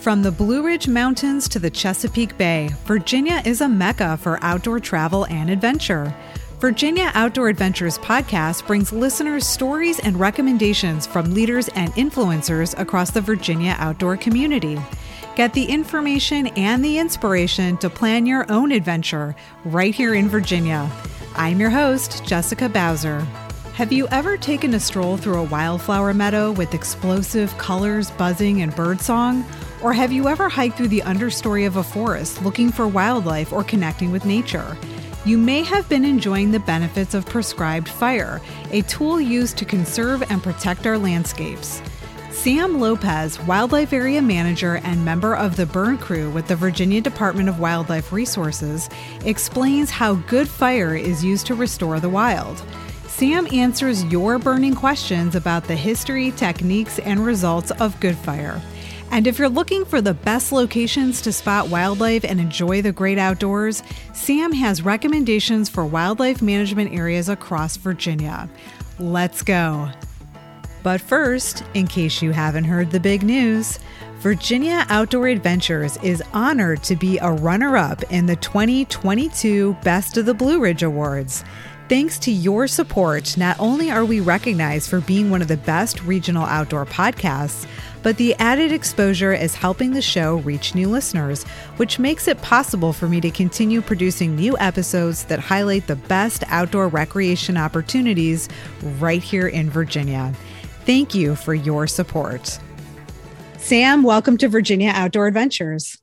From the Blue Ridge Mountains to the Chesapeake Bay, Virginia is a mecca for outdoor travel and adventure. Virginia Outdoor Adventures podcast brings listeners stories and recommendations from leaders and influencers across the Virginia outdoor community. Get the information and the inspiration to plan your own adventure right here in Virginia. I'm your host, Jessica Bowser. Have you ever taken a stroll through a wildflower meadow with explosive colors, buzzing, and birdsong? Or have you ever hiked through the understory of a forest looking for wildlife or connecting with nature? You may have been enjoying the benefits of prescribed fire, a tool used to conserve and protect our landscapes. Sam Lopez, Wildlife Area Manager and member of the Burn Crew with the Virginia Department of Wildlife Resources, explains how good fire is used to restore the wild. Sam answers your burning questions about the history, techniques, and results of good fire. And if you're looking for the best locations to spot wildlife and enjoy the great outdoors, Sam has recommendations for wildlife management areas across Virginia. Let's go. But first, in case you haven't heard the big news, Virginia Outdoor Adventures is honored to be a runner up in the 2022 Best of the Blue Ridge Awards. Thanks to your support, not only are we recognized for being one of the best regional outdoor podcasts, but the added exposure is helping the show reach new listeners, which makes it possible for me to continue producing new episodes that highlight the best outdoor recreation opportunities right here in Virginia. Thank you for your support. Sam, welcome to Virginia Outdoor Adventures.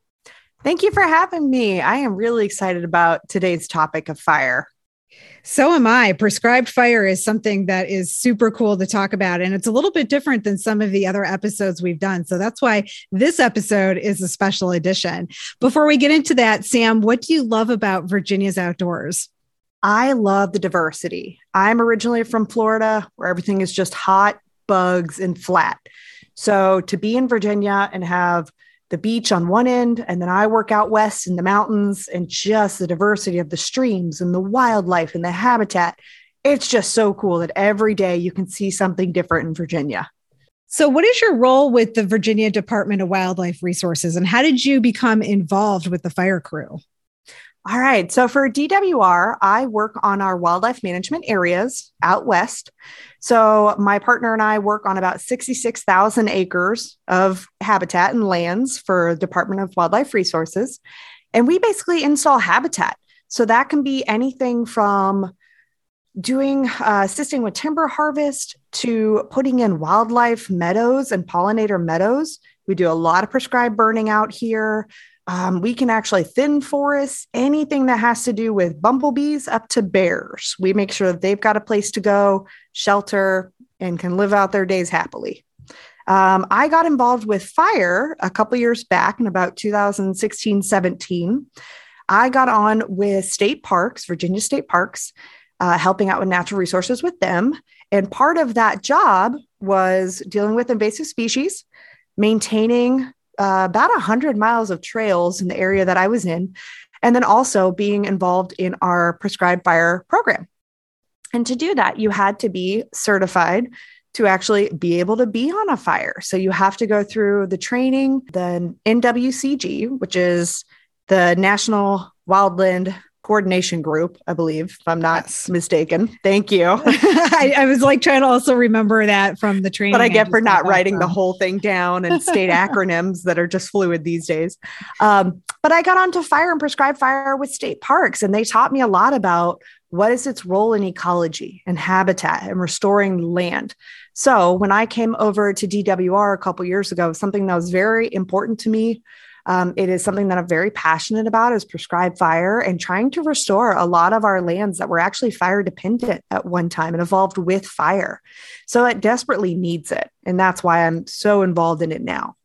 Thank you for having me. I am really excited about today's topic of fire. So am I. Prescribed fire is something that is super cool to talk about. And it's a little bit different than some of the other episodes we've done. So that's why this episode is a special edition. Before we get into that, Sam, what do you love about Virginia's outdoors? I love the diversity. I'm originally from Florida, where everything is just hot, bugs, and flat. So to be in Virginia and have the beach on one end, and then I work out west in the mountains and just the diversity of the streams and the wildlife and the habitat. It's just so cool that every day you can see something different in Virginia. So, what is your role with the Virginia Department of Wildlife Resources, and how did you become involved with the fire crew? All right. So for DWR, I work on our wildlife management areas out west. So my partner and I work on about 66,000 acres of habitat and lands for Department of Wildlife Resources. And we basically install habitat. So that can be anything from doing uh, assisting with timber harvest to putting in wildlife meadows and pollinator meadows. We do a lot of prescribed burning out here. Um, we can actually thin forests, anything that has to do with bumblebees up to bears. We make sure that they've got a place to go, shelter, and can live out their days happily. Um, I got involved with fire a couple years back in about 2016 17. I got on with state parks, Virginia State Parks, uh, helping out with natural resources with them. And part of that job was dealing with invasive species, maintaining uh, about 100 miles of trails in the area that I was in, and then also being involved in our prescribed fire program. And to do that, you had to be certified to actually be able to be on a fire. So you have to go through the training, the NWCG, which is the National Wildland coordination group, I believe, if I'm not yes. mistaken. Thank you. I, I, was like trying to also remember that from the training. But I get I for not writing from. the whole thing down and state acronyms that are just fluid these days. Um, but I got onto fire and prescribed fire with state parks, and they taught me a lot about what is its role in ecology and habitat and restoring land. So when I came over to DWR a couple years ago, something that was very important to me um, it is something that I'm very passionate about is prescribed fire and trying to restore a lot of our lands that were actually fire dependent at one time and evolved with fire. So it desperately needs it. And that's why I'm so involved in it now.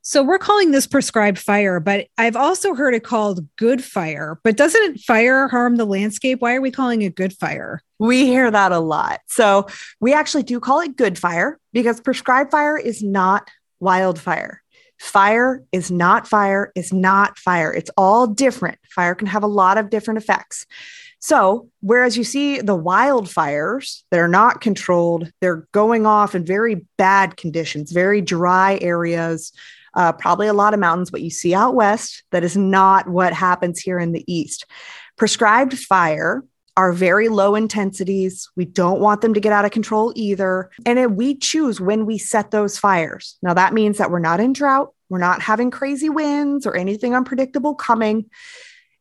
So we're calling this prescribed fire, but I've also heard it called good fire. But doesn't fire harm the landscape? Why are we calling it good fire? We hear that a lot. So we actually do call it good fire because prescribed fire is not wildfire. Fire is not fire, is not fire. It's all different. Fire can have a lot of different effects. So, whereas you see the wildfires that are not controlled, they're going off in very bad conditions, very dry areas, uh, probably a lot of mountains. What you see out west, that is not what happens here in the east. Prescribed fire are very low intensities. We don't want them to get out of control either. And we choose when we set those fires. Now, that means that we're not in drought, we're not having crazy winds or anything unpredictable coming.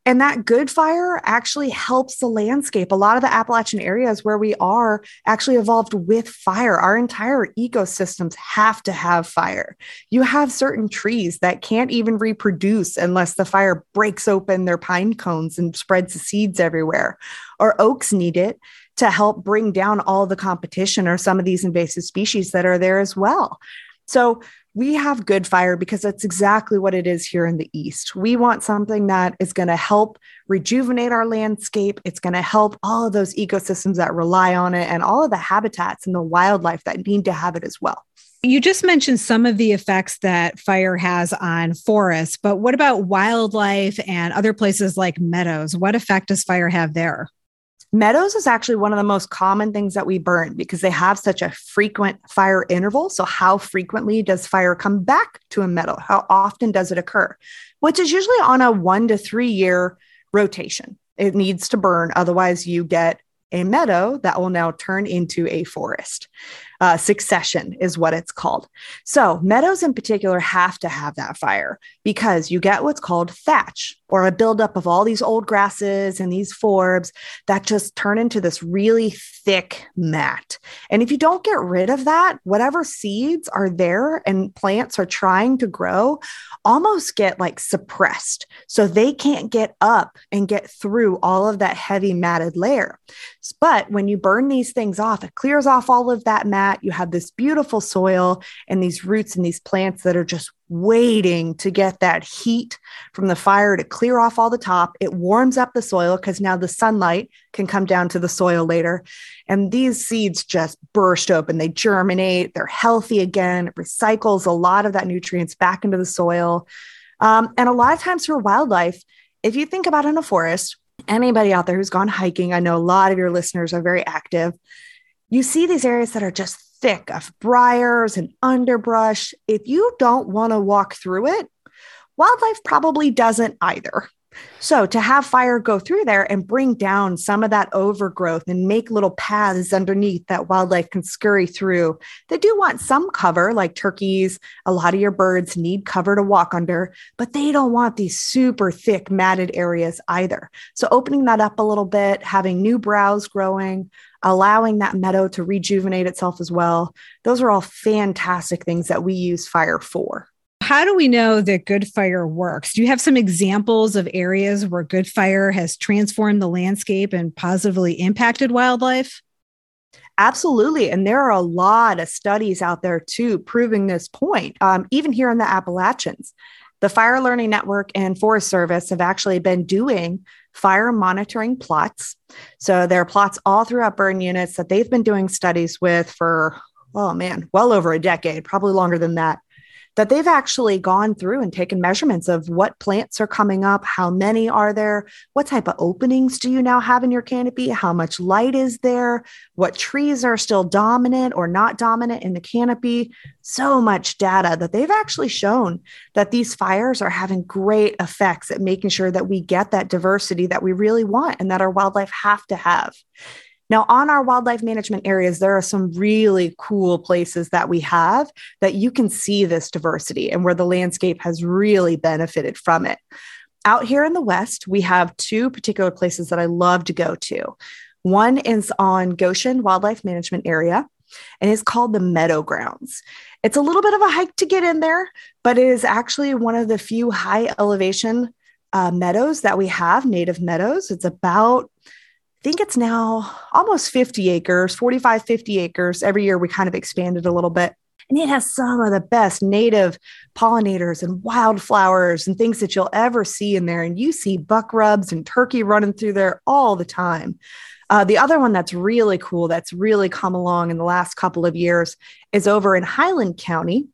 And that good fire actually helps the landscape. A lot of the Appalachian areas where we are actually evolved with fire. Our entire ecosystems have to have fire. You have certain trees that can't even reproduce unless the fire breaks open their pine cones and spreads the seeds everywhere. Or oaks need it to help bring down all the competition or some of these invasive species that are there as well. So we have good fire because that's exactly what it is here in the East. We want something that is going to help rejuvenate our landscape. It's going to help all of those ecosystems that rely on it and all of the habitats and the wildlife that need to have it as well. You just mentioned some of the effects that fire has on forests, but what about wildlife and other places like meadows? What effect does fire have there? Meadows is actually one of the most common things that we burn because they have such a frequent fire interval. So, how frequently does fire come back to a meadow? How often does it occur? Which is usually on a one to three year rotation. It needs to burn. Otherwise, you get a meadow that will now turn into a forest. Uh, succession is what it's called. So, meadows in particular have to have that fire because you get what's called thatch or a buildup of all these old grasses and these forbs that just turn into this really thick mat. And if you don't get rid of that, whatever seeds are there and plants are trying to grow almost get like suppressed. So they can't get up and get through all of that heavy matted layer. But when you burn these things off, it clears off all of that mat. You have this beautiful soil and these roots and these plants that are just waiting to get that heat from the fire to clear off all the top. It warms up the soil because now the sunlight can come down to the soil later. And these seeds just burst open. They germinate, they're healthy again. It recycles a lot of that nutrients back into the soil. Um, and a lot of times for wildlife, if you think about in a forest, anybody out there who's gone hiking, I know a lot of your listeners are very active. You see these areas that are just thick of briars and underbrush. If you don't want to walk through it, wildlife probably doesn't either. So, to have fire go through there and bring down some of that overgrowth and make little paths underneath that wildlife can scurry through, they do want some cover, like turkeys. A lot of your birds need cover to walk under, but they don't want these super thick, matted areas either. So, opening that up a little bit, having new browse growing, allowing that meadow to rejuvenate itself as well. Those are all fantastic things that we use fire for. How do we know that good fire works? Do you have some examples of areas where good fire has transformed the landscape and positively impacted wildlife? Absolutely. And there are a lot of studies out there too proving this point, um, even here in the Appalachians. The Fire Learning Network and Forest Service have actually been doing fire monitoring plots. So there are plots all throughout burn units that they've been doing studies with for, oh man, well over a decade, probably longer than that that they've actually gone through and taken measurements of what plants are coming up, how many are there, what type of openings do you now have in your canopy, how much light is there, what trees are still dominant or not dominant in the canopy. So much data that they've actually shown that these fires are having great effects at making sure that we get that diversity that we really want and that our wildlife have to have. Now, on our wildlife management areas, there are some really cool places that we have that you can see this diversity and where the landscape has really benefited from it. Out here in the West, we have two particular places that I love to go to. One is on Goshen Wildlife Management Area, and it's called the Meadow Grounds. It's a little bit of a hike to get in there, but it is actually one of the few high elevation uh, meadows that we have, native meadows. It's about think it's now almost 50 acres, 45, 50 acres. Every year we kind of expanded a little bit. And it has some of the best native pollinators and wildflowers and things that you'll ever see in there. And you see buck rubs and turkey running through there all the time. Uh, the other one that's really cool, that's really come along in the last couple of years, is over in Highland County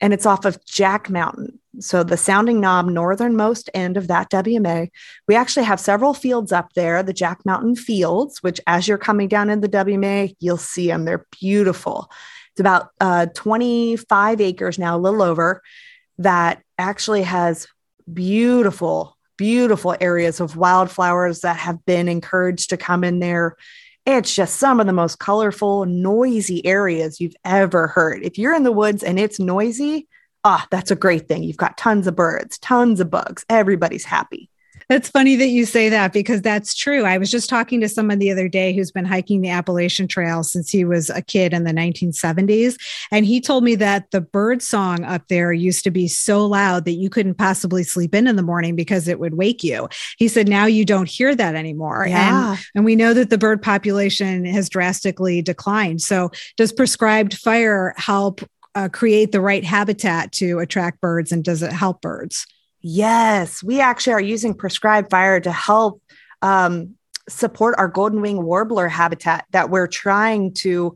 and it's off of Jack Mountain. So the Sounding Knob northernmost end of that WMA. We actually have several fields up there, the Jack Mountain Fields, which as you're coming down in the WMA, you'll see them. They're beautiful. It's about uh, 25 acres now, a little over. that actually has beautiful, beautiful areas of wildflowers that have been encouraged to come in there. It's just some of the most colorful, noisy areas you've ever heard. If you're in the woods and it's noisy, ah, that's a great thing. You've got tons of birds, tons of bugs. Everybody's happy. That's funny that you say that because that's true. I was just talking to someone the other day who's been hiking the Appalachian Trail since he was a kid in the 1970s. And he told me that the bird song up there used to be so loud that you couldn't possibly sleep in in the morning because it would wake you. He said, now you don't hear that anymore. Yeah. And, and we know that the bird population has drastically declined. So, does prescribed fire help uh, create the right habitat to attract birds? And does it help birds? Yes, we actually are using prescribed fire to help um, support our golden wing warbler habitat that we're trying to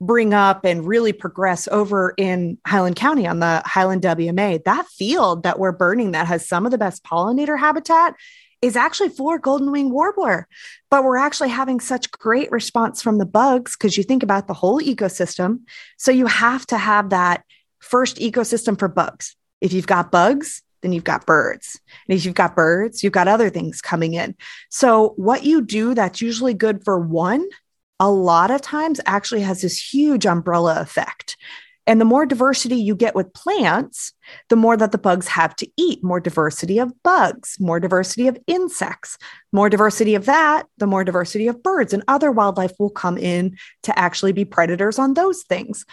bring up and really progress over in Highland County on the Highland WMA. That field that we're burning that has some of the best pollinator habitat is actually for golden wing warbler. But we're actually having such great response from the bugs because you think about the whole ecosystem. So you have to have that first ecosystem for bugs. If you've got bugs, then you've got birds. And if you've got birds, you've got other things coming in. So, what you do that's usually good for one, a lot of times actually has this huge umbrella effect. And the more diversity you get with plants, the more that the bugs have to eat, more diversity of bugs, more diversity of insects, more diversity of that, the more diversity of birds and other wildlife will come in to actually be predators on those things.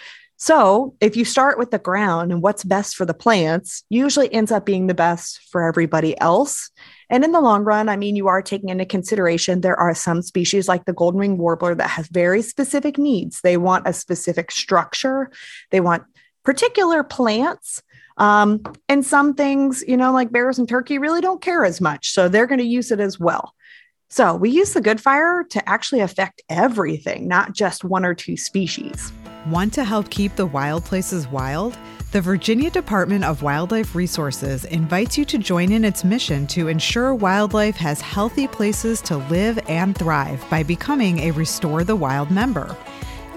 So, if you start with the ground and what's best for the plants, usually ends up being the best for everybody else. And in the long run, I mean, you are taking into consideration there are some species like the golden wing warbler that have very specific needs. They want a specific structure, they want particular plants. Um, and some things, you know, like bears and turkey really don't care as much. So they're going to use it as well. So we use the good fire to actually affect everything, not just one or two species. Want to help keep the wild places wild? The Virginia Department of Wildlife Resources invites you to join in its mission to ensure wildlife has healthy places to live and thrive by becoming a Restore the Wild member.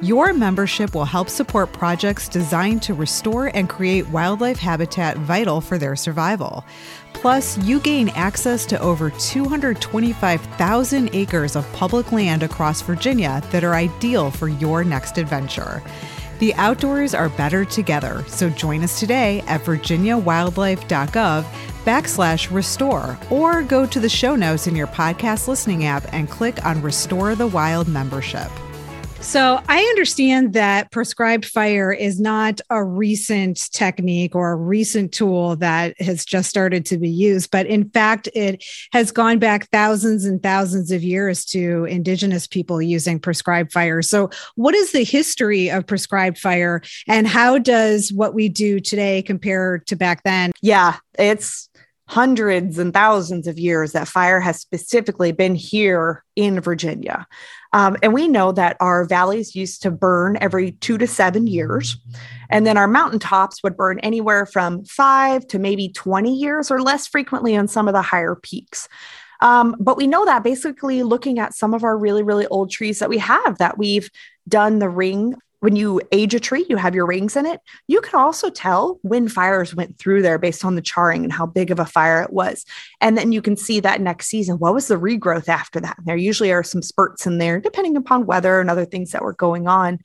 Your membership will help support projects designed to restore and create wildlife habitat vital for their survival. Plus, you gain access to over 225,000 acres of public land across Virginia that are ideal for your next adventure. The outdoors are better together, so join us today at virginiawildlife.gov backslash restore or go to the show notes in your podcast listening app and click on Restore the Wild membership. So I understand that prescribed fire is not a recent technique or a recent tool that has just started to be used, but in fact, it has gone back thousands and thousands of years to indigenous people using prescribed fire. So, what is the history of prescribed fire and how does what we do today compare to back then? Yeah, it's hundreds and thousands of years that fire has specifically been here in Virginia. Um, and we know that our valleys used to burn every two to seven years. And then our mountaintops would burn anywhere from five to maybe 20 years or less frequently on some of the higher peaks. Um, but we know that basically looking at some of our really, really old trees that we have that we've done the ring when you age a tree, you have your rings in it. You can also tell when fires went through there based on the charring and how big of a fire it was. And then you can see that next season, what was the regrowth after that? There usually are some spurts in there, depending upon weather and other things that were going on.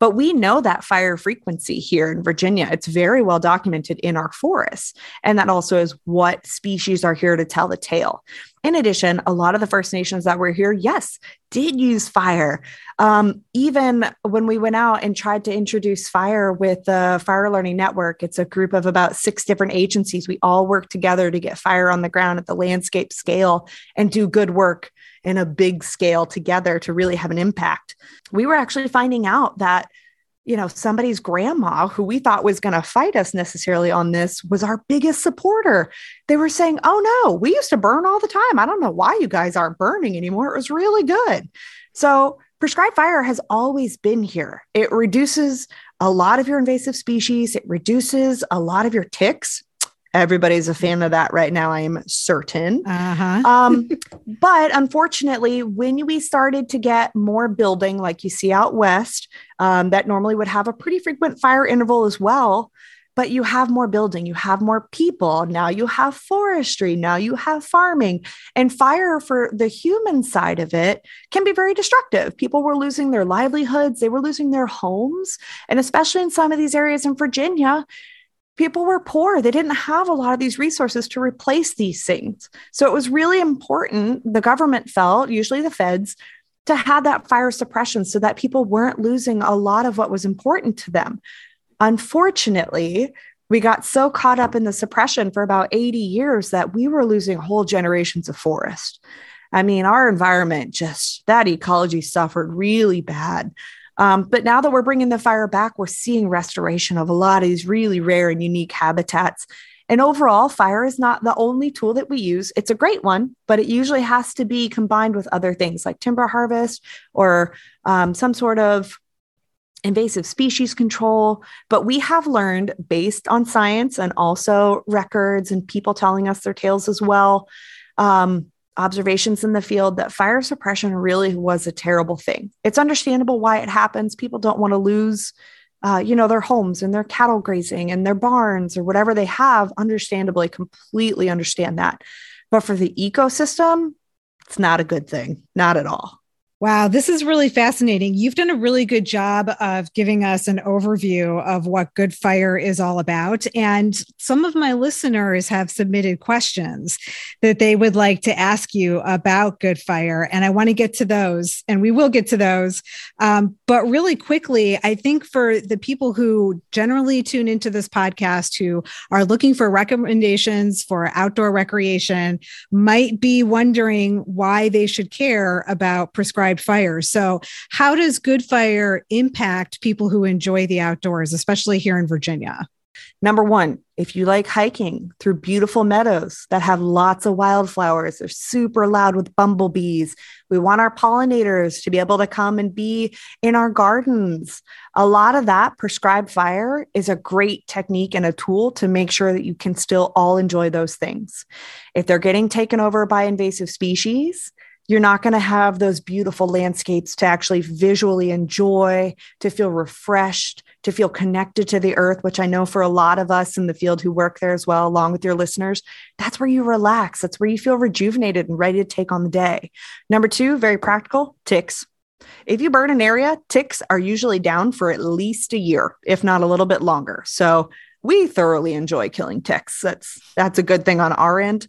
But we know that fire frequency here in Virginia. It's very well documented in our forests. And that also is what species are here to tell the tale. In addition, a lot of the First Nations that were here, yes, did use fire. Um, even when we went out and tried to introduce fire with the Fire Learning Network, it's a group of about six different agencies. We all work together to get fire on the ground at the landscape scale and do good work in a big scale together to really have an impact. We were actually finding out that you know, somebody's grandma who we thought was going to fight us necessarily on this was our biggest supporter. They were saying, Oh no, we used to burn all the time. I don't know why you guys aren't burning anymore. It was really good. So, prescribed fire has always been here. It reduces a lot of your invasive species, it reduces a lot of your ticks. Everybody's a fan of that right now, I am certain. Uh-huh. um, but unfortunately, when we started to get more building, like you see out west, um, that normally would have a pretty frequent fire interval as well, but you have more building, you have more people. Now you have forestry, now you have farming. And fire for the human side of it can be very destructive. People were losing their livelihoods, they were losing their homes. And especially in some of these areas in Virginia, people were poor. They didn't have a lot of these resources to replace these things. So it was really important, the government felt, usually the feds, to have that fire suppression so that people weren't losing a lot of what was important to them. Unfortunately, we got so caught up in the suppression for about 80 years that we were losing whole generations of forest. I mean, our environment just, that ecology suffered really bad. Um, but now that we're bringing the fire back, we're seeing restoration of a lot of these really rare and unique habitats. And overall, fire is not the only tool that we use. It's a great one, but it usually has to be combined with other things like timber harvest or um, some sort of invasive species control. But we have learned, based on science and also records and people telling us their tales as well, um, observations in the field, that fire suppression really was a terrible thing. It's understandable why it happens. People don't want to lose. Uh, you know, their homes and their cattle grazing and their barns or whatever they have, understandably, completely understand that. But for the ecosystem, it's not a good thing, not at all. Wow, this is really fascinating. You've done a really good job of giving us an overview of what Good Fire is all about. And some of my listeners have submitted questions that they would like to ask you about Good Fire. And I want to get to those, and we will get to those. Um, but really quickly, I think for the people who generally tune into this podcast who are looking for recommendations for outdoor recreation, might be wondering why they should care about prescribed fire. So, how does good fire impact people who enjoy the outdoors, especially here in Virginia? Number one, if you like hiking through beautiful meadows that have lots of wildflowers, they're super loud with bumblebees. We want our pollinators to be able to come and be in our gardens. A lot of that prescribed fire is a great technique and a tool to make sure that you can still all enjoy those things. If they're getting taken over by invasive species, you're not going to have those beautiful landscapes to actually visually enjoy, to feel refreshed, to feel connected to the earth, which I know for a lot of us in the field who work there as well, along with your listeners, that's where you relax. That's where you feel rejuvenated and ready to take on the day. Number two, very practical ticks. If you burn an area, ticks are usually down for at least a year, if not a little bit longer. So we thoroughly enjoy killing ticks. That's that's a good thing on our end.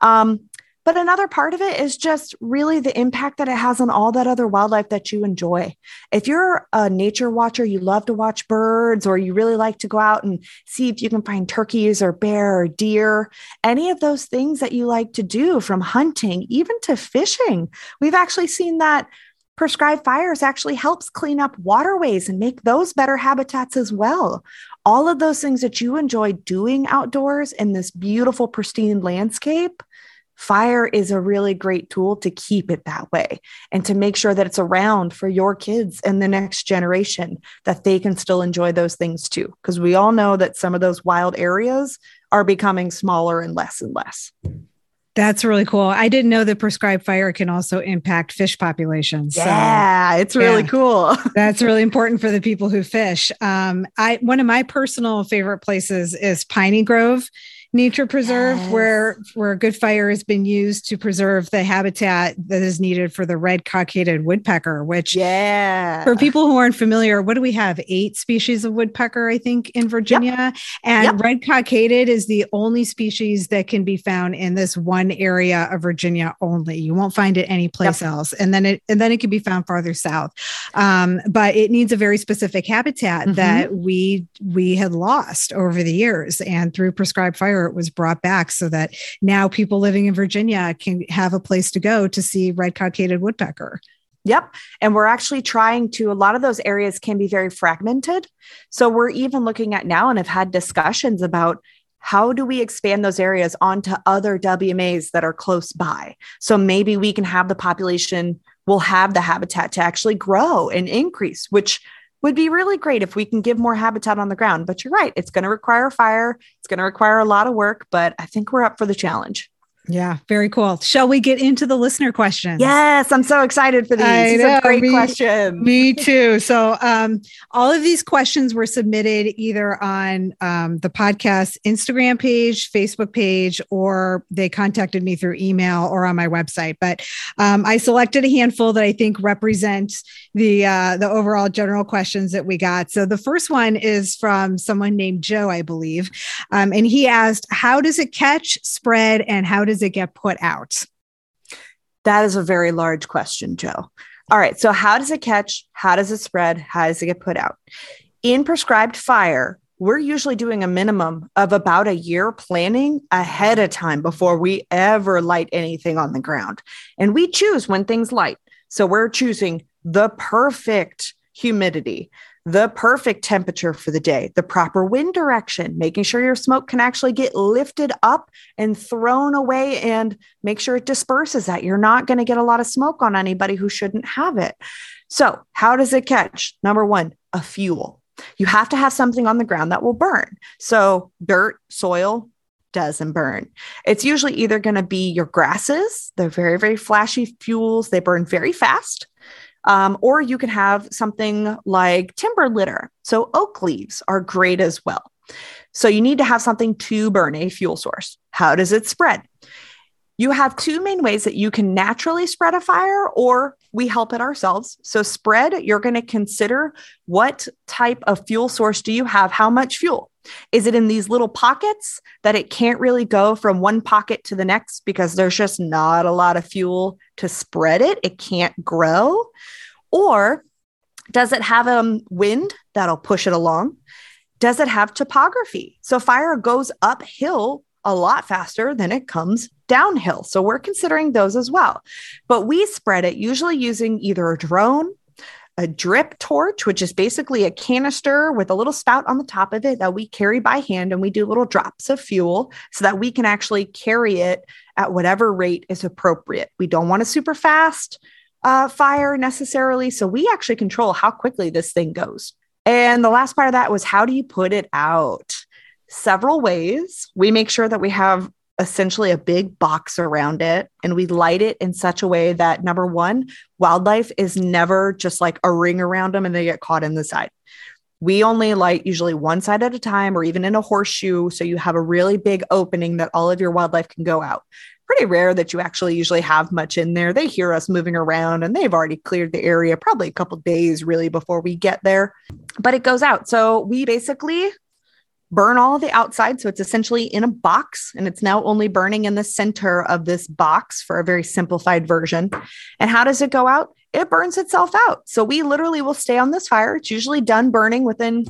Um, but another part of it is just really the impact that it has on all that other wildlife that you enjoy. If you're a nature watcher, you love to watch birds, or you really like to go out and see if you can find turkeys or bear or deer, any of those things that you like to do from hunting, even to fishing. We've actually seen that prescribed fires actually helps clean up waterways and make those better habitats as well. All of those things that you enjoy doing outdoors in this beautiful, pristine landscape Fire is a really great tool to keep it that way and to make sure that it's around for your kids and the next generation that they can still enjoy those things too. Because we all know that some of those wild areas are becoming smaller and less and less. That's really cool. I didn't know that prescribed fire can also impact fish populations. Yeah, it's really yeah, cool. that's really important for the people who fish. Um, I one of my personal favorite places is Piney Grove nature preserve yes. where where good fire has been used to preserve the habitat that is needed for the red cockaded woodpecker which yeah for people who aren't familiar what do we have eight species of woodpecker i think in virginia yep. and yep. red cockaded is the only species that can be found in this one area of virginia only you won't find it anyplace yep. else and then it and then it can be found farther south um, but it needs a very specific habitat mm-hmm. that we we had lost over the years and through prescribed fire was brought back so that now people living in Virginia can have a place to go to see red cockaded woodpecker. Yep. And we're actually trying to, a lot of those areas can be very fragmented. So we're even looking at now and have had discussions about how do we expand those areas onto other WMAs that are close by? So maybe we can have the population, will have the habitat to actually grow and increase, which would be really great if we can give more habitat on the ground. But you're right, it's going to require fire, it's going to require a lot of work, but I think we're up for the challenge. Yeah, very cool. Shall we get into the listener questions? Yes, I'm so excited for these. I these know, are great me, questions. Me too. So, um, all of these questions were submitted either on um, the podcast Instagram page, Facebook page, or they contacted me through email or on my website. But um, I selected a handful that I think represent the uh, the overall general questions that we got. So, the first one is from someone named Joe, I believe, um, and he asked, "How does it catch, spread, and how does does it get put out? That is a very large question, Joe. All right. So, how does it catch? How does it spread? How does it get put out? In prescribed fire, we're usually doing a minimum of about a year planning ahead of time before we ever light anything on the ground. And we choose when things light. So, we're choosing the perfect humidity, the perfect temperature for the day, the proper wind direction, making sure your smoke can actually get lifted up and thrown away and make sure it disperses that. You're not going to get a lot of smoke on anybody who shouldn't have it. So, how does it catch? Number one, a fuel. You have to have something on the ground that will burn. So, dirt, soil, doesn't burn. It's usually either going to be your grasses, they're very, very flashy fuels, they burn very fast. Um, or you can have something like timber litter. So oak leaves are great as well. So you need to have something to burn a fuel source. How does it spread? You have two main ways that you can naturally spread a fire, or we help it ourselves. So, spread, you're going to consider what type of fuel source do you have? How much fuel? Is it in these little pockets that it can't really go from one pocket to the next because there's just not a lot of fuel to spread it? It can't grow. Or does it have a um, wind that'll push it along? Does it have topography? So fire goes uphill a lot faster than it comes downhill. So we're considering those as well. But we spread it usually using either a drone a drip torch, which is basically a canister with a little spout on the top of it that we carry by hand. And we do little drops of fuel so that we can actually carry it at whatever rate is appropriate. We don't want a super fast uh, fire necessarily. So we actually control how quickly this thing goes. And the last part of that was how do you put it out? Several ways. We make sure that we have essentially a big box around it and we light it in such a way that number one, wildlife is never just like a ring around them and they get caught in the side. We only light usually one side at a time or even in a horseshoe. So you have a really big opening that all of your wildlife can go out. Pretty rare that you actually usually have much in there. They hear us moving around and they've already cleared the area probably a couple days really before we get there, but it goes out. So we basically burn all the outside. So it's essentially in a box and it's now only burning in the center of this box for a very simplified version. And how does it go out? It burns itself out. So we literally will stay on this fire. It's usually done burning within,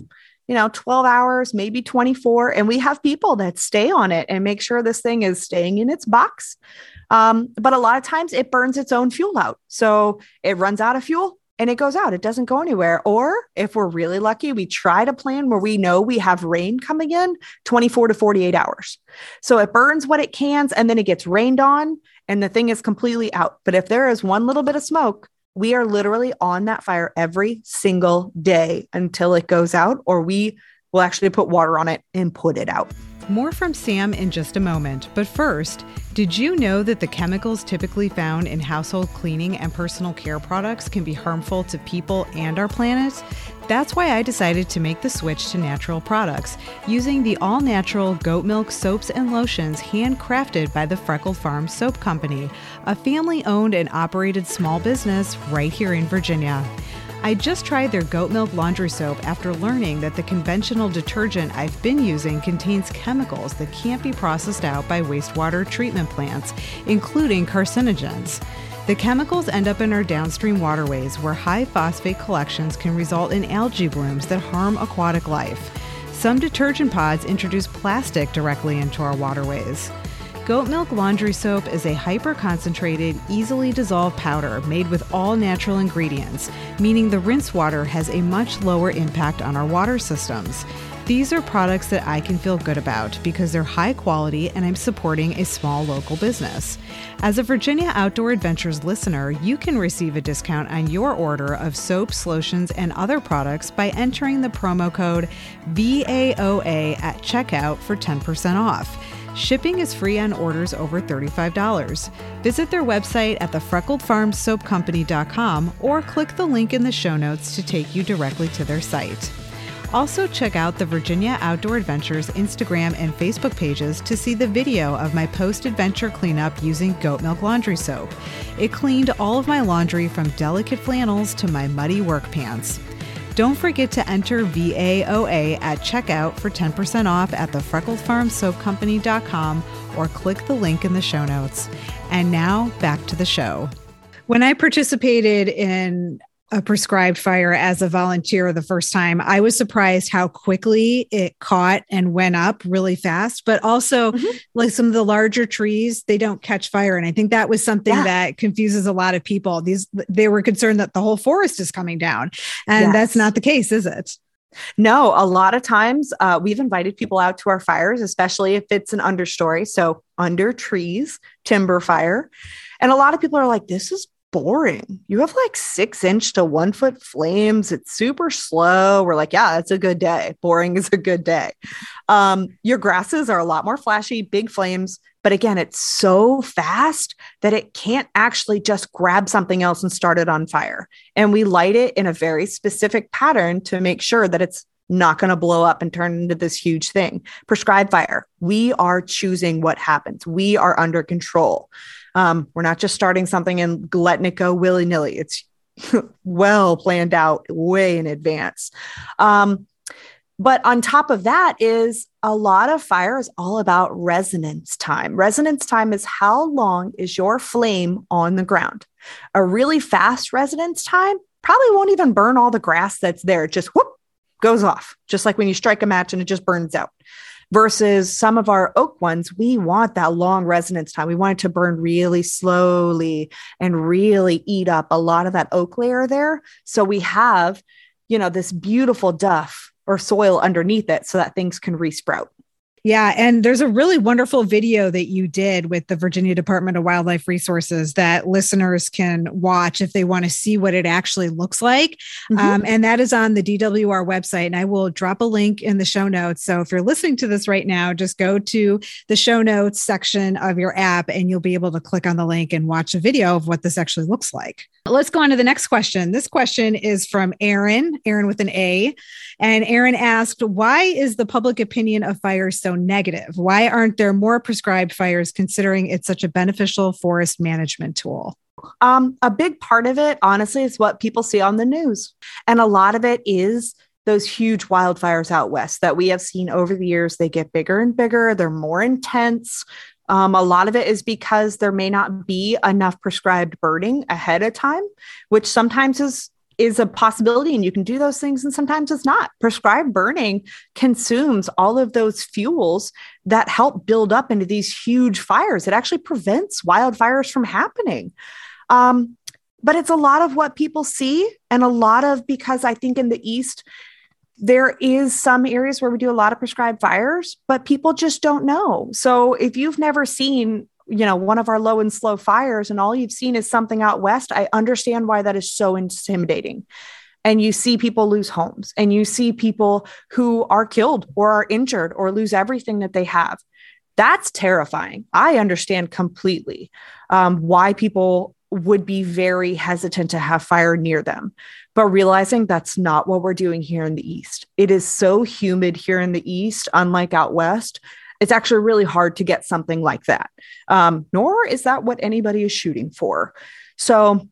you know, 12 hours, maybe 24. And we have people that stay on it and make sure this thing is staying in its box. Um, but a lot of times it burns its own fuel out. So it runs out of fuel, and it goes out. It doesn't go anywhere. Or if we're really lucky, we try to plan where we know we have rain coming in 24 to 48 hours. So it burns what it cans and then it gets rained on and the thing is completely out. But if there is one little bit of smoke, we are literally on that fire every single day until it goes out, or we will actually put water on it and put it out. More from Sam in just a moment. But first, did you know that the chemicals typically found in household cleaning and personal care products can be harmful to people and our planet? That's why I decided to make the switch to natural products using the all natural goat milk soaps and lotions handcrafted by the Freckled Farm Soap Company, a family owned and operated small business right here in Virginia. I just tried their goat milk laundry soap after learning that the conventional detergent I've been using contains chemicals that can't be processed out by wastewater treatment plants, including carcinogens. The chemicals end up in our downstream waterways where high phosphate collections can result in algae blooms that harm aquatic life. Some detergent pods introduce plastic directly into our waterways. Goat Milk Laundry Soap is a hyper concentrated, easily dissolved powder made with all natural ingredients, meaning the rinse water has a much lower impact on our water systems. These are products that I can feel good about because they're high quality and I'm supporting a small local business. As a Virginia Outdoor Adventures listener, you can receive a discount on your order of soaps, lotions, and other products by entering the promo code VAOA at checkout for 10% off. Shipping is free on orders over $35. Visit their website at thefreckledfarmsoapcompany.com or click the link in the show notes to take you directly to their site. Also, check out the Virginia Outdoor Adventures Instagram and Facebook pages to see the video of my post adventure cleanup using goat milk laundry soap. It cleaned all of my laundry from delicate flannels to my muddy work pants. Don't forget to enter VAOA at checkout for 10% off at the freckledfarmsoapcompany.com or click the link in the show notes. And now back to the show. When I participated in a prescribed fire as a volunteer the first time, I was surprised how quickly it caught and went up really fast. But also, mm-hmm. like some of the larger trees, they don't catch fire. And I think that was something yeah. that confuses a lot of people. These they were concerned that the whole forest is coming down, and yes. that's not the case, is it? No, a lot of times uh, we've invited people out to our fires, especially if it's an understory. So, under trees, timber fire. And a lot of people are like, this is boring. You have like six inch to one foot flames. It's super slow. We're like, yeah, it's a good day. Boring is a good day. Um, your grasses are a lot more flashy, big flames. But again, it's so fast that it can't actually just grab something else and start it on fire. And we light it in a very specific pattern to make sure that it's not going to blow up and turn into this huge thing. Prescribed fire. We are choosing what happens. We are under control. Um, we're not just starting something and letting it go willy nilly. It's well planned out way in advance. Um, but on top of that is a lot of fire is all about resonance time. Resonance time is how long is your flame on the ground. A really fast resonance time probably won't even burn all the grass that's there. It just whoop goes off, just like when you strike a match and it just burns out versus some of our oak ones, we want that long resonance time. We want it to burn really slowly and really eat up a lot of that oak layer there. So we have, you know, this beautiful duff or soil underneath it so that things can resprout. Yeah. And there's a really wonderful video that you did with the Virginia Department of Wildlife Resources that listeners can watch if they want to see what it actually looks like. Mm-hmm. Um, and that is on the DWR website. And I will drop a link in the show notes. So if you're listening to this right now, just go to the show notes section of your app and you'll be able to click on the link and watch a video of what this actually looks like. Let's go on to the next question. This question is from Aaron, Aaron with an A. And Aaron asked, Why is the public opinion of fires so negative? Why aren't there more prescribed fires considering it's such a beneficial forest management tool? Um, a big part of it, honestly, is what people see on the news. And a lot of it is those huge wildfires out west that we have seen over the years. They get bigger and bigger, they're more intense. Um, a lot of it is because there may not be enough prescribed burning ahead of time, which sometimes is is a possibility and you can do those things and sometimes it's not. Prescribed burning consumes all of those fuels that help build up into these huge fires. It actually prevents wildfires from happening. Um, but it's a lot of what people see and a lot of because i think in the east there is some areas where we do a lot of prescribed fires but people just don't know so if you've never seen you know, one of our low and slow fires and all you've seen is something out west, I understand why that is so intimidating. And you see people lose homes and you see people who are killed or are injured or lose everything that they have. That's terrifying. I understand completely um, why people would be very hesitant to have fire near them, but realizing that's not what we're doing here in the East. It is so humid here in the East, unlike out West, it's actually really hard to get something like that. Um, nor is that what anybody is shooting for. So,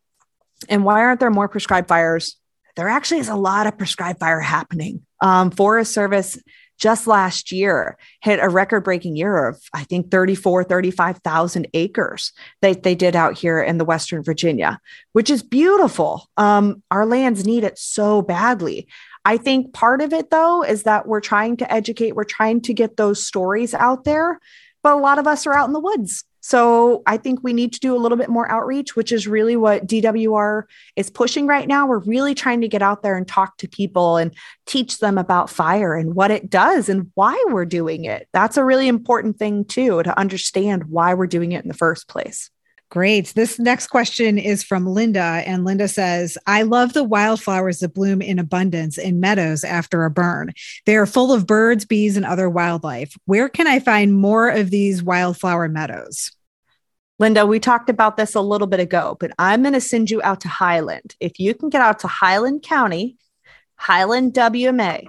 and why aren't there more prescribed fires? There actually is a lot of prescribed fire happening. Um, Forest Service just last year hit a record breaking year of i think 34 35000 acres that they did out here in the western virginia which is beautiful um, our lands need it so badly I think part of it, though, is that we're trying to educate, we're trying to get those stories out there, but a lot of us are out in the woods. So I think we need to do a little bit more outreach, which is really what DWR is pushing right now. We're really trying to get out there and talk to people and teach them about fire and what it does and why we're doing it. That's a really important thing, too, to understand why we're doing it in the first place. Great. This next question is from Linda. And Linda says, I love the wildflowers that bloom in abundance in meadows after a burn. They are full of birds, bees, and other wildlife. Where can I find more of these wildflower meadows? Linda, we talked about this a little bit ago, but I'm going to send you out to Highland. If you can get out to Highland County, Highland WMA,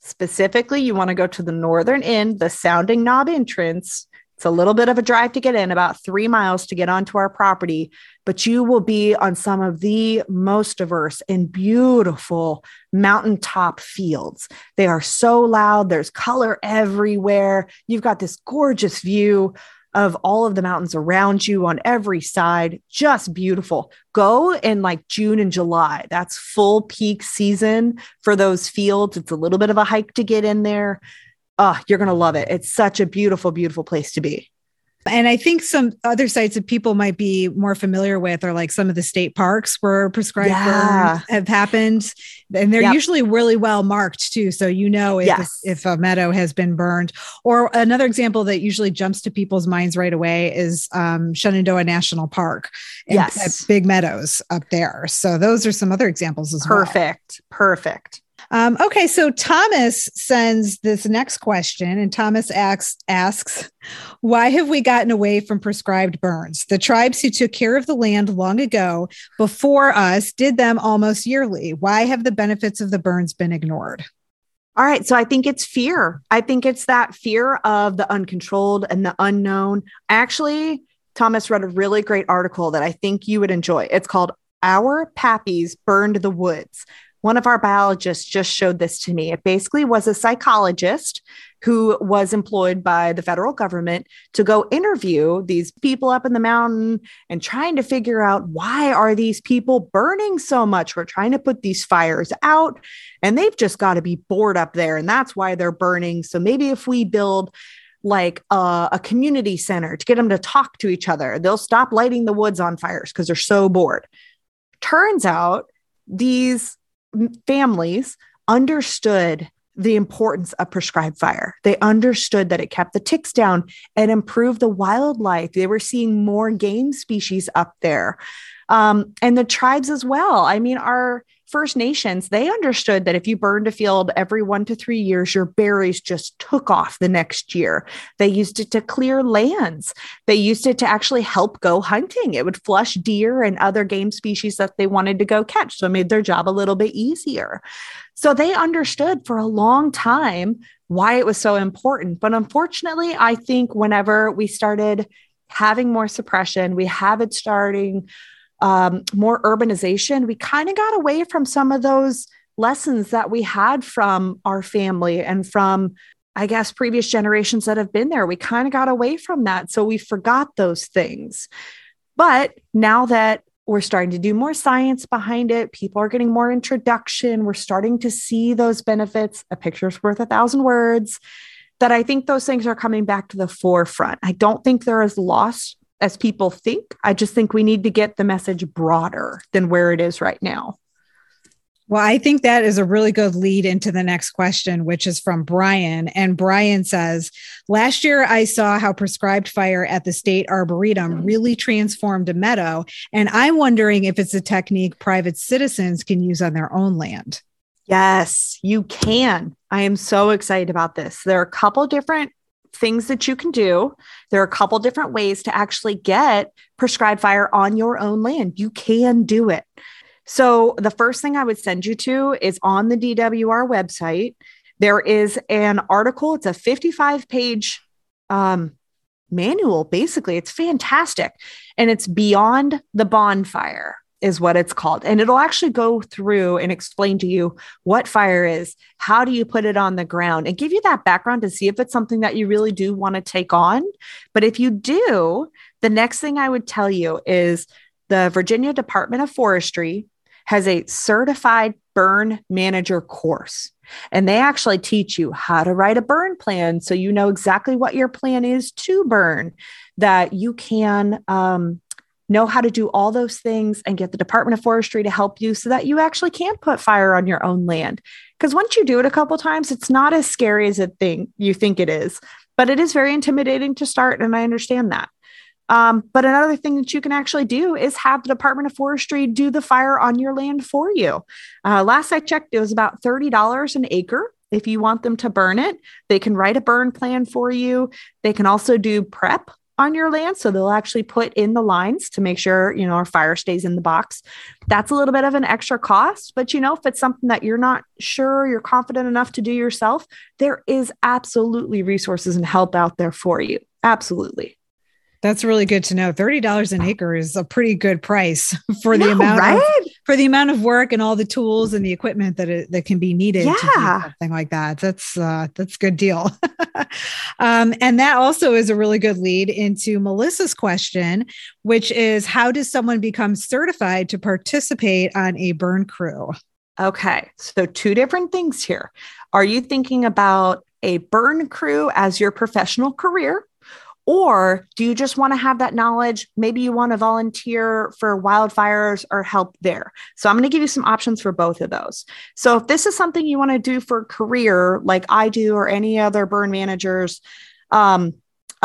specifically, you want to go to the northern end, the Sounding Knob entrance it's a little bit of a drive to get in, about three miles to get onto our property, but you will be on some of the most diverse and beautiful mountaintop fields. They are so loud, there's color everywhere. You've got this gorgeous view of all of the mountains around you on every side. Just beautiful. Go in like June and July. That's full peak season for those fields. It's a little bit of a hike to get in there oh, you're going to love it. It's such a beautiful, beautiful place to be. And I think some other sites that people might be more familiar with are like some of the state parks where prescribed yeah. burns have happened. And they're yep. usually really well marked too. So you know if, yes. if a meadow has been burned. Or another example that usually jumps to people's minds right away is um, Shenandoah National Park and yes. Big Meadows up there. So those are some other examples as Perfect. well. Perfect. Perfect. Um, okay, so Thomas sends this next question, and Thomas asks, asks, Why have we gotten away from prescribed burns? The tribes who took care of the land long ago before us did them almost yearly. Why have the benefits of the burns been ignored? All right. So I think it's fear. I think it's that fear of the uncontrolled and the unknown. Actually, Thomas read a really great article that I think you would enjoy. It's called Our Pappies Burned the Woods one of our biologists just showed this to me. It basically was a psychologist who was employed by the federal government to go interview these people up in the mountain and trying to figure out why are these people burning so much we're trying to put these fires out and they've just got to be bored up there and that's why they're burning so maybe if we build like a, a, community center to get them to talk to each other. They'll stop lighting the woods on fires because they're so bored. Turns out these families understood the importance of prescribed fire. They understood that it kept the ticks down and improved the wildlife. They were seeing more game species up there. Um, and the tribes as well. I mean, our First Nations, they understood that if you burned a field every one to three years, your berries just took off the next year. They used it to clear lands. They used it to actually help go hunting. It would flush deer and other game species that they wanted to go catch. So it made their job a little bit easier. So they understood for a long time why it was so important. But unfortunately, I think whenever we started having more suppression, we have it starting um, more urbanization, we kind of got away from some of those lessons that we had from our family and from, I guess, previous generations that have been there. We kind of got away from that. So we forgot those things. But now that we're starting to do more science behind it, people are getting more introduction, we're starting to see those benefits. A picture's worth a thousand words. That I think those things are coming back to the forefront. I don't think they're as lost as people think. I just think we need to get the message broader than where it is right now. Well, I think that is a really good lead into the next question, which is from Brian. And Brian says, Last year, I saw how prescribed fire at the state arboretum really transformed a meadow. And I'm wondering if it's a technique private citizens can use on their own land. Yes, you can. I am so excited about this. There are a couple different things that you can do. There are a couple different ways to actually get prescribed fire on your own land. You can do it. So, the first thing I would send you to is on the DWR website. There is an article, it's a 55 page um, manual, basically. It's fantastic. And it's Beyond the Bonfire is what it's called. And it'll actually go through and explain to you what fire is, how do you put it on the ground, and give you that background to see if it's something that you really do want to take on. But if you do, the next thing I would tell you is the Virginia Department of Forestry has a certified burn manager course. And they actually teach you how to write a burn plan so you know exactly what your plan is to burn, that you can um, know how to do all those things and get the Department of Forestry to help you so that you actually can put fire on your own land. Because once you do it a couple times, it's not as scary as it think you think it is, but it is very intimidating to start, and I understand that. Um, but another thing that you can actually do is have the Department of Forestry do the fire on your land for you. Uh, last I checked, it was about $30 an acre. If you want them to burn it, they can write a burn plan for you. They can also do prep on your land. So they'll actually put in the lines to make sure, you know, our fire stays in the box. That's a little bit of an extra cost, but you know, if it's something that you're not sure you're confident enough to do yourself, there is absolutely resources and help out there for you. Absolutely. That's really good to know. Thirty dollars an acre is a pretty good price for the amount right? of, for the amount of work and all the tools and the equipment that it, that can be needed yeah. to do something like that. That's uh, that's good deal. um, and that also is a really good lead into Melissa's question, which is how does someone become certified to participate on a burn crew? Okay, so two different things here. Are you thinking about a burn crew as your professional career? Or do you just want to have that knowledge? Maybe you want to volunteer for wildfires or help there. So I'm going to give you some options for both of those. So if this is something you want to do for career, like I do or any other burn managers, um,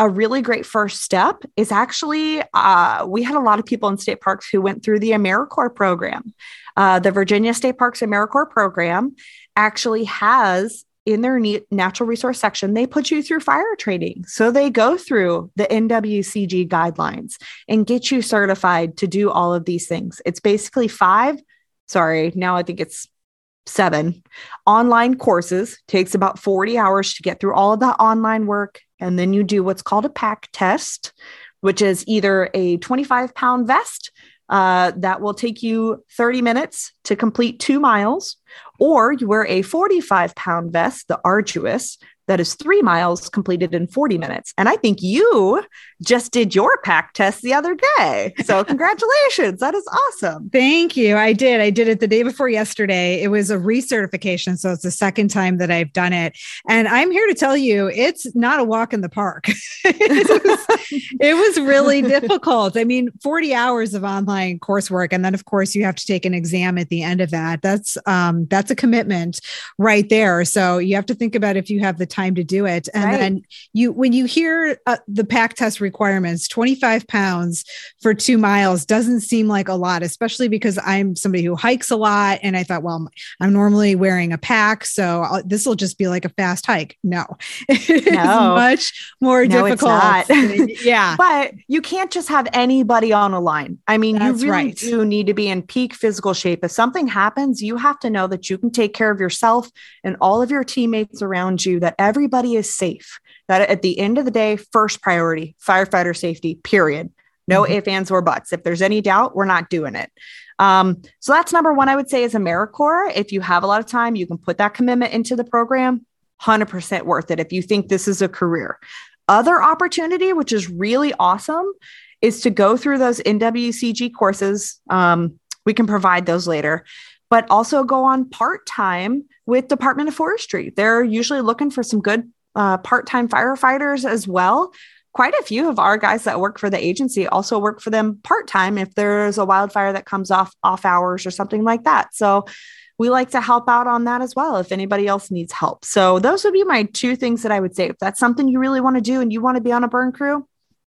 a really great first step is actually uh, we had a lot of people in state parks who went through the AmeriCorps program. Uh, the Virginia State Parks AmeriCorps program actually has in their natural resource section, they put you through fire training. So they go through the NWCG guidelines and get you certified to do all of these things. It's basically five, sorry, now I think it's seven online courses, takes about 40 hours to get through all of the online work. And then you do what's called a pack test, which is either a 25 pound vest uh, that will take you 30 minutes to complete two miles, or you wear a 45 pound vest, the Arduous, that is three miles completed in 40 minutes. And I think you just did your pack test the other day. So, congratulations. That is awesome. Thank you. I did. I did it the day before yesterday. It was a recertification. So, it's the second time that I've done it. And I'm here to tell you, it's not a walk in the park. it, was, it was really difficult. I mean, 40 hours of online coursework. And then, of course, you have to take an exam at the end of that. That's, um, that's a commitment right there. So, you have to think about if you have the time time to do it. And right. then you, when you hear uh, the pack test requirements, 25 pounds for two miles doesn't seem like a lot, especially because I'm somebody who hikes a lot. And I thought, well, I'm normally wearing a pack, so this will just be like a fast hike. No, it's no. much more no, difficult. yeah. But you can't just have anybody on a line. I mean, That's you really right. do need to be in peak physical shape. If something happens, you have to know that you can take care of yourself and all of your teammates around you, that everybody is safe. That at the end of the day, first priority, firefighter safety, period. No mm-hmm. ifs, ands, or buts. If there's any doubt, we're not doing it. Um, so that's number one, I would say, is AmeriCorps. If you have a lot of time, you can put that commitment into the program. 100% worth it if you think this is a career. Other opportunity, which is really awesome, is to go through those NWCG courses. Um, we can provide those later, but also go on part time with Department of Forestry. They're usually looking for some good uh, part-time firefighters as well. Quite a few of our guys that work for the agency also work for them part-time if there's a wildfire that comes off off hours or something like that. So we like to help out on that as well if anybody else needs help. So those would be my two things that I would say. If that's something you really want to do and you want to be on a burn crew,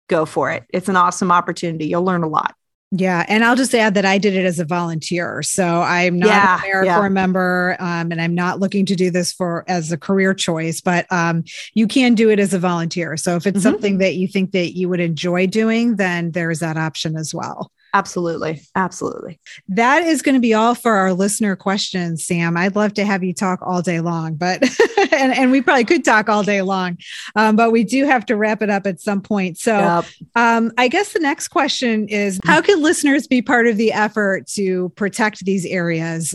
go for it. It's an awesome opportunity. You'll learn a lot. Yeah. And I'll just add that I did it as a volunteer. So I'm not yeah, a AmeriCorps yeah. member um, and I'm not looking to do this for as a career choice, but um, you can do it as a volunteer. So if it's mm-hmm. something that you think that you would enjoy doing, then there's that option as well. Absolutely. Absolutely. That is going to be all for our listener questions, Sam. I'd love to have you talk all day long, but, and, and we probably could talk all day long, um, but we do have to wrap it up at some point. So yep. um, I guess the next question is how can listeners be part of the effort to protect these areas?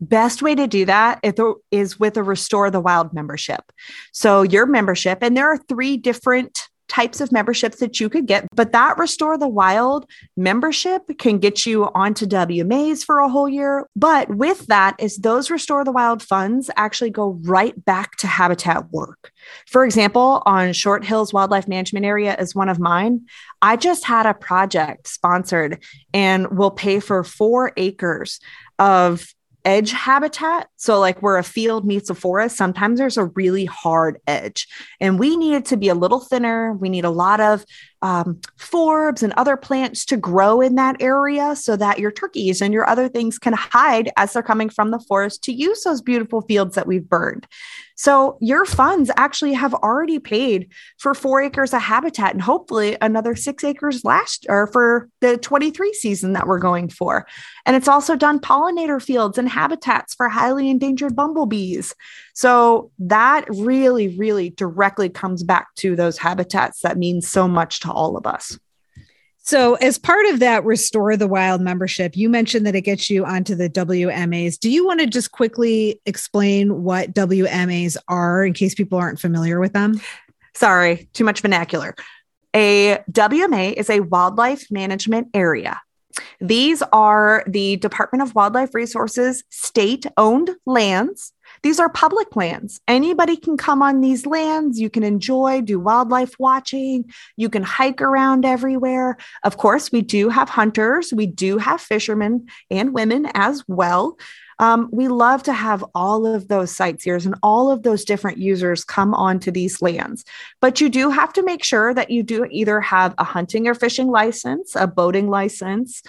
Best way to do that is with a Restore the Wild membership. So, your membership, and there are three different types of memberships that you could get, but that Restore the Wild membership can get you onto WMAs for a whole year. But with that is those Restore the Wild funds actually go right back to habitat work. For example, on Short Hills Wildlife Management Area is one of mine. I just had a project sponsored and will pay for four acres of edge habitat. So, like where a field meets a forest, sometimes there's a really hard edge, and we need it to be a little thinner. We need a lot of um, forbs and other plants to grow in that area so that your turkeys and your other things can hide as they're coming from the forest to use those beautiful fields that we've burned. So your funds actually have already paid for four acres of habitat and hopefully another six acres last or for the 23 season that we're going for. And it's also done pollinator fields and habitats for highly endangered bumblebees. So that really, really directly comes back to those habitats that mean so much to all of us. So, as part of that Restore the Wild membership, you mentioned that it gets you onto the WMAs. Do you want to just quickly explain what WMAs are in case people aren't familiar with them? Sorry, too much vernacular. A WMA is a wildlife management area. These are the Department of Wildlife Resources state owned lands these are public lands. Anybody can come on these lands. You can enjoy, do wildlife watching. You can hike around everywhere. Of course, we do have hunters, we do have fishermen and women as well. Um, we love to have all of those sightseers and all of those different users come onto these lands. But you do have to make sure that you do either have a hunting or fishing license, a boating license,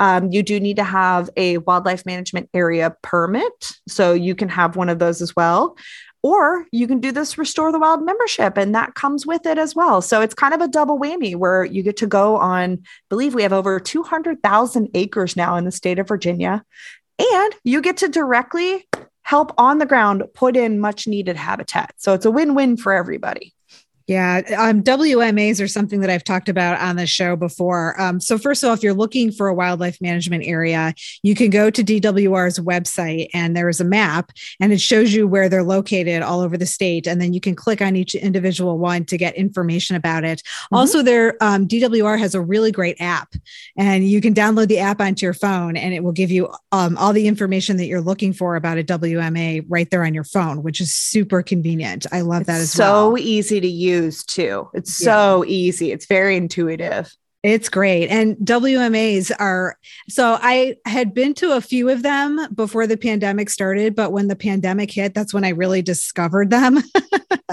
um, you do need to have a wildlife management area permit. So you can have one of those as well. Or you can do this Restore the Wild membership, and that comes with it as well. So it's kind of a double whammy where you get to go on, I believe we have over 200,000 acres now in the state of Virginia, and you get to directly help on the ground put in much needed habitat. So it's a win win for everybody. Yeah, um, WMAs are something that I've talked about on the show before. Um, so, first of all, if you're looking for a wildlife management area, you can go to DWR's website and there's a map and it shows you where they're located all over the state. And then you can click on each individual one to get information about it. Mm-hmm. Also, their um, DWR has a really great app and you can download the app onto your phone and it will give you um, all the information that you're looking for about a WMA right there on your phone, which is super convenient. I love it's that as so well. So easy to use use too. It's so easy. It's very intuitive. It's great. And WMAs are so I had been to a few of them before the pandemic started, but when the pandemic hit, that's when I really discovered them.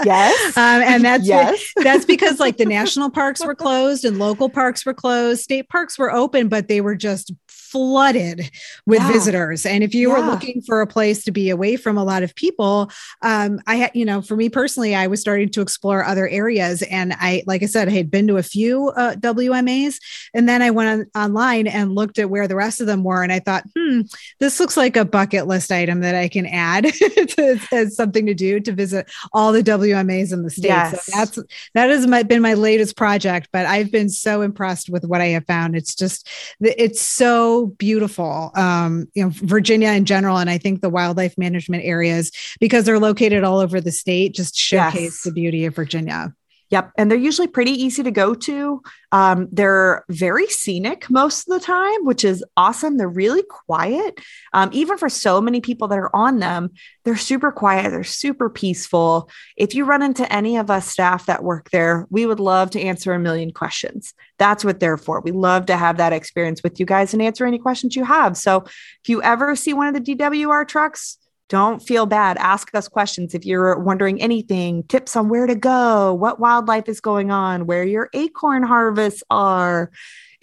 Yes. um, and that's yes. that's because like the national parks were closed and local parks were closed. State parks were open, but they were just flooded with yeah. visitors. And if you yeah. were looking for a place to be away from a lot of people, um, I had, you know, for me personally, I was starting to explore other areas. And I, like I said, I had been to a few uh, WMAs. And then I went on, online and looked at where the rest of them were. And I thought, hmm, this looks like a bucket list item that I can add to, as something to do to visit all the WMAs in the state. Yes. So that's, that has my, been my latest project, but I've been so impressed with what I have found. It's just, it's so beautiful. Um, you know, Virginia in general, and I think the wildlife management areas, because they're located all over the state, just showcase yes. the beauty of Virginia. Yep. And they're usually pretty easy to go to. Um, they're very scenic most of the time, which is awesome. They're really quiet. Um, even for so many people that are on them, they're super quiet. They're super peaceful. If you run into any of us staff that work there, we would love to answer a million questions. That's what they're for. We love to have that experience with you guys and answer any questions you have. So if you ever see one of the DWR trucks, don't feel bad. Ask us questions if you're wondering anything, tips on where to go, what wildlife is going on, where your acorn harvests are,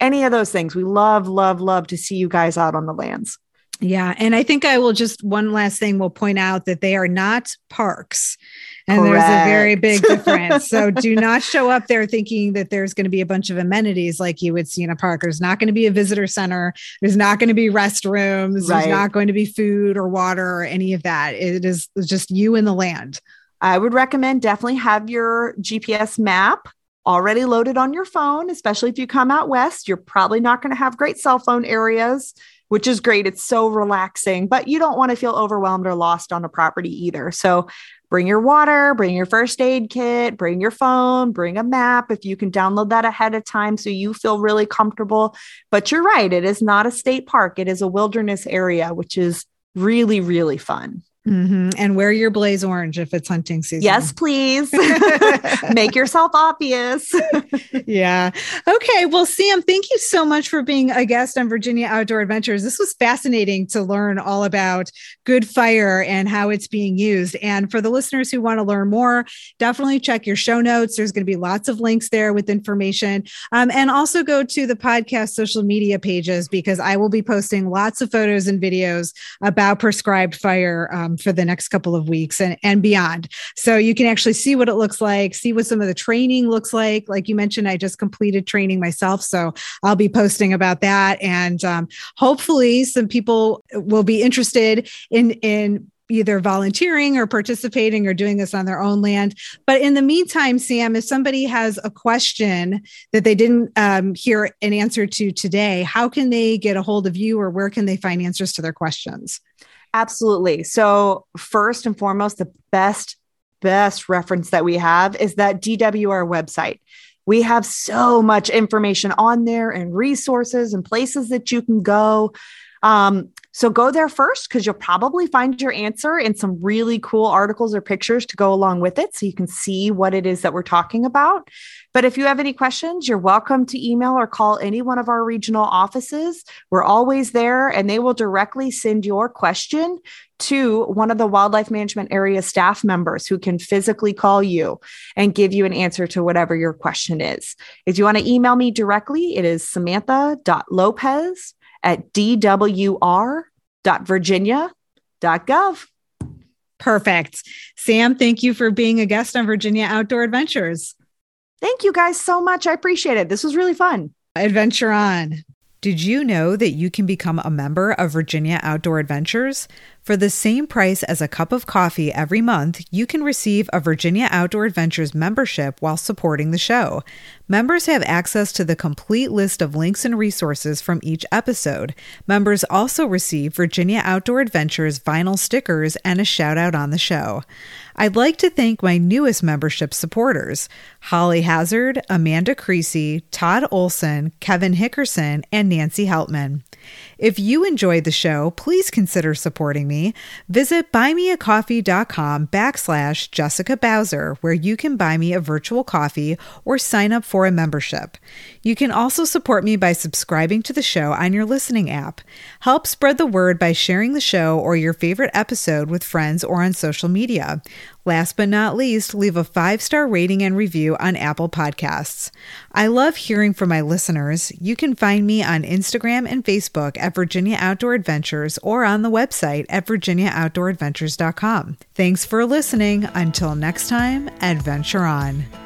any of those things. We love, love, love to see you guys out on the lands. Yeah. And I think I will just one last thing will point out that they are not parks. And Correct. there's a very big difference. so do not show up there thinking that there's going to be a bunch of amenities like you would see in a park. There's not going to be a visitor center. There's not going to be restrooms. Right. There's not going to be food or water or any of that. It is just you and the land. I would recommend definitely have your GPS map already loaded on your phone, especially if you come out west. You're probably not going to have great cell phone areas which is great. It's so relaxing, but you don't want to feel overwhelmed or lost on a property either. So bring your water, bring your first aid kit, bring your phone, bring a map if you can download that ahead of time so you feel really comfortable. But you're right, it is not a state park, it is a wilderness area, which is really, really fun. Mm-hmm. And wear your blaze orange if it's hunting season. Yes, please. Make yourself obvious. yeah. Okay. Well, Sam, thank you so much for being a guest on Virginia Outdoor Adventures. This was fascinating to learn all about good fire and how it's being used. And for the listeners who want to learn more, definitely check your show notes. There's going to be lots of links there with information. Um, and also go to the podcast social media pages because I will be posting lots of photos and videos about prescribed fire. For the next couple of weeks and, and beyond. So you can actually see what it looks like, see what some of the training looks like. Like you mentioned, I just completed training myself. So I'll be posting about that. And um, hopefully some people will be interested in, in either volunteering or participating or doing this on their own land. But in the meantime, Sam, if somebody has a question that they didn't um, hear an answer to today, how can they get a hold of you or where can they find answers to their questions? Absolutely. So, first and foremost, the best, best reference that we have is that DWR website. We have so much information on there and resources and places that you can go. Um, so go there first because you'll probably find your answer in some really cool articles or pictures to go along with it so you can see what it is that we're talking about. But if you have any questions, you're welcome to email or call any one of our regional offices. We're always there and they will directly send your question to one of the wildlife management area staff members who can physically call you and give you an answer to whatever your question is. If you want to email me directly, it is samantha.lopez at dwr.virginia.gov. Perfect. Sam, thank you for being a guest on Virginia Outdoor Adventures. Thank you guys so much. I appreciate it. This was really fun. Adventure on. Did you know that you can become a member of Virginia Outdoor Adventures? For the same price as a cup of coffee every month, you can receive a Virginia Outdoor Adventures membership while supporting the show. Members have access to the complete list of links and resources from each episode. Members also receive Virginia Outdoor Adventures vinyl stickers and a shout out on the show. I'd like to thank my newest membership supporters Holly Hazard, Amanda Creasy, Todd Olson, Kevin Hickerson, and Nancy Heltman. If you enjoyed the show, please consider supporting me. Visit buymeacoffee.com backslash Jessica Bowser, where you can buy me a virtual coffee or sign up for a membership. You can also support me by subscribing to the show on your listening app. Help spread the word by sharing the show or your favorite episode with friends or on social media. Last but not least, leave a five star rating and review on Apple Podcasts. I love hearing from my listeners. You can find me on Instagram and Facebook at Virginia Outdoor Adventures or on the website at virginiaoutdooradventures.com. Thanks for listening. Until next time, adventure on.